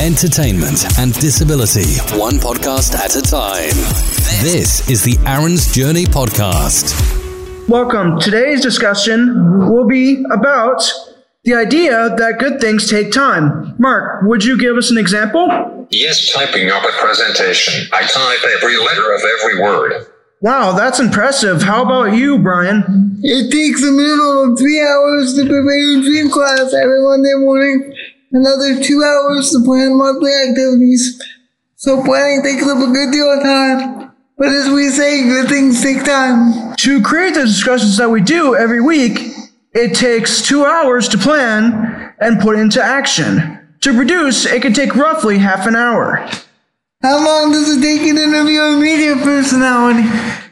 entertainment, and disability, one podcast at a time. This is the Aaron's Journey podcast. Welcome. Today's discussion will be about the idea that good things take time. Mark, would you give us an example? Yes, typing up a presentation. I type every letter of every word. Wow, that's impressive. How about you, Brian? It takes a minimum of three hours to prepare a dream class every Monday morning, another two hours to plan monthly activities. So planning takes up a good deal of time. But as we say, good things take time. To create the discussions that we do every week, it takes two hours to plan and put into action. To produce, it can take roughly half an hour. How long does it take an interview a media personality?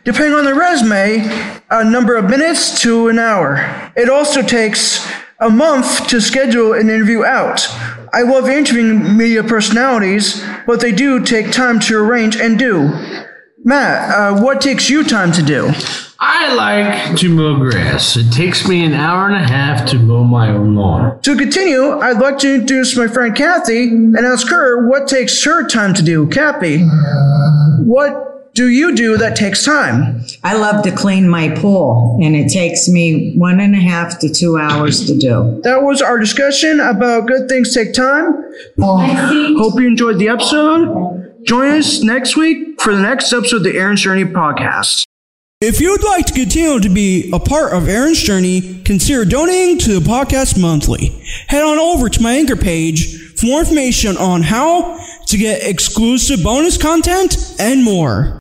Depending on the resume, a number of minutes to an hour. It also takes a month to schedule an interview out. I love interviewing media personalities, but they do take time to arrange and do. Matt, uh, what takes you time to do? I like to mow grass. It takes me an hour and a half to mow my own lawn. To continue, I'd like to introduce my friend Kathy and ask her what takes her time to do. Kathy, what do you do that takes time? I love to clean my pool, and it takes me one and a half to two hours to do. That was our discussion about good things take time. Oh, Hope you enjoyed the episode. Join us next week for the next episode of the Aaron's Journey podcast. If you'd like to continue to be a part of Aaron's Journey, consider donating to the podcast monthly. Head on over to my anchor page for more information on how to get exclusive bonus content and more.